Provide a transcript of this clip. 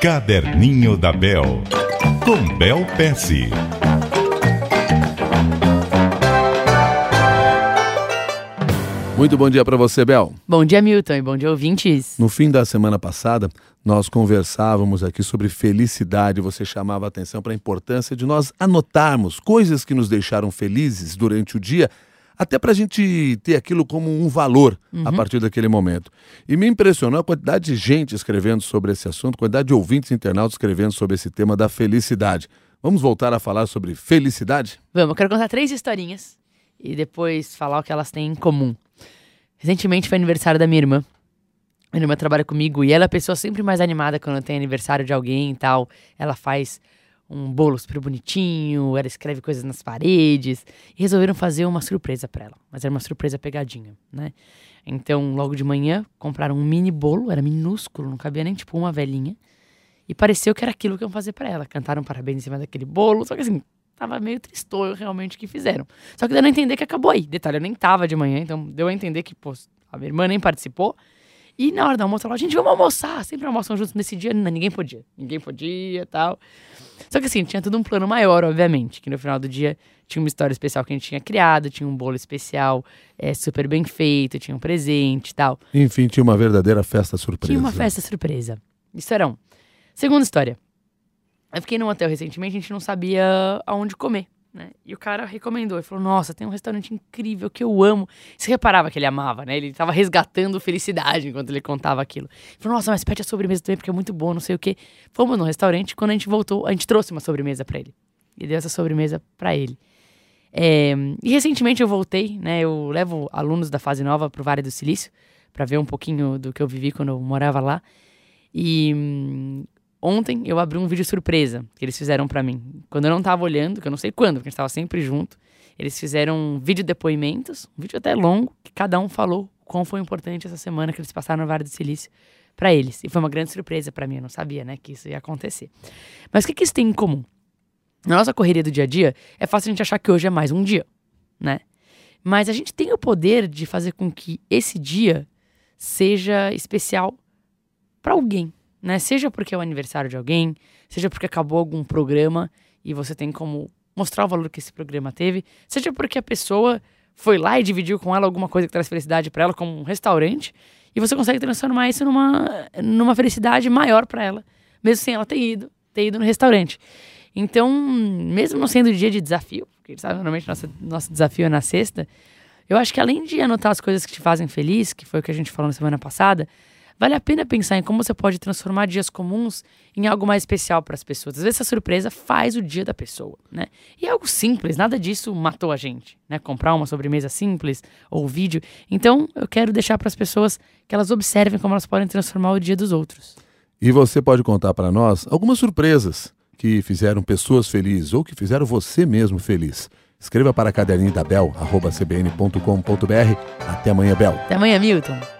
Caderninho da Bel, com Bel Pesce. Muito bom dia para você, Bel. Bom dia, Milton, e bom dia, ouvintes. No fim da semana passada, nós conversávamos aqui sobre felicidade. Você chamava a atenção para a importância de nós anotarmos coisas que nos deixaram felizes durante o dia, até para a gente ter aquilo como um valor uhum. a partir daquele momento. E me impressionou a quantidade de gente escrevendo sobre esse assunto, a quantidade de ouvintes internautas escrevendo sobre esse tema da felicidade. Vamos voltar a falar sobre felicidade? Vamos, eu quero contar três historinhas e depois falar o que elas têm em comum. Recentemente foi aniversário da minha irmã. Minha irmã trabalha comigo e ela é a pessoa sempre mais animada quando tem aniversário de alguém e tal. Ela faz um bolo super bonitinho, ela escreve coisas nas paredes. E resolveram fazer uma surpresa para ela. Mas era uma surpresa pegadinha, né? Então, logo de manhã, compraram um mini bolo, era minúsculo, não cabia nem tipo uma velhinha. E pareceu que era aquilo que iam fazer para ela. Cantaram parabéns em cima daquele bolo, só que assim, tava meio tristonho realmente que fizeram. Só que deu a entender que acabou aí. Detalhe, eu nem tava de manhã, então deu a entender que, pô, a minha irmã nem participou. E na hora do almoço, ela falou, gente, vamos almoçar. Sempre almoçam juntos nesse dia. Não, ninguém podia. Ninguém podia tal. Só que assim, tinha tudo um plano maior, obviamente. Que no final do dia tinha uma história especial que a gente tinha criado, tinha um bolo especial é, super bem feito, tinha um presente e tal. Enfim, tinha uma verdadeira festa surpresa. Tinha uma festa surpresa. Isso era um. Segunda história. Eu fiquei num hotel recentemente, a gente não sabia aonde comer. Né? E o cara recomendou, ele falou: Nossa, tem um restaurante incrível que eu amo. Você reparava que ele amava, né? Ele estava resgatando felicidade enquanto ele contava aquilo. Ele falou: Nossa, mas pede a sobremesa também, porque é muito bom, não sei o quê. Fomos no restaurante, quando a gente voltou, a gente trouxe uma sobremesa para ele. E deu essa sobremesa para ele. É, e recentemente eu voltei, né? Eu levo alunos da fase nova pro Vale do Silício para ver um pouquinho do que eu vivi quando eu morava lá. E hum, Ontem eu abri um vídeo surpresa que eles fizeram para mim. Quando eu não tava olhando, que eu não sei quando, porque a gente tava sempre junto, eles fizeram um vídeo depoimentos, um vídeo até longo, que cada um falou quão foi importante essa semana que eles passaram no Vale do Silício para eles. E foi uma grande surpresa para mim, eu não sabia, né, que isso ia acontecer. Mas o que, que isso tem em comum? Na nossa correria do dia a dia, é fácil a gente achar que hoje é mais um dia, né? Mas a gente tem o poder de fazer com que esse dia seja especial para alguém né? Seja porque é o aniversário de alguém, seja porque acabou algum programa e você tem como mostrar o valor que esse programa teve, seja porque a pessoa foi lá e dividiu com ela alguma coisa que traz felicidade para ela, como um restaurante, e você consegue transformar isso numa, numa felicidade maior para ela, mesmo sem ela ter ido, ter ido no restaurante. Então, mesmo não sendo dia de desafio, porque sabe, normalmente nosso, nosso desafio é na sexta, eu acho que além de anotar as coisas que te fazem feliz, que foi o que a gente falou na semana passada, vale a pena pensar em como você pode transformar dias comuns em algo mais especial para as pessoas. Às vezes essa surpresa faz o dia da pessoa, né? E é algo simples, nada disso matou a gente, né? Comprar uma sobremesa simples ou vídeo. Então, eu quero deixar para as pessoas que elas observem como elas podem transformar o dia dos outros. E você pode contar para nós algumas surpresas que fizeram pessoas felizes ou que fizeram você mesmo feliz. Escreva para caderninho da Bel, arroba cbn.com.br. Até amanhã, Bel. Até amanhã, Milton.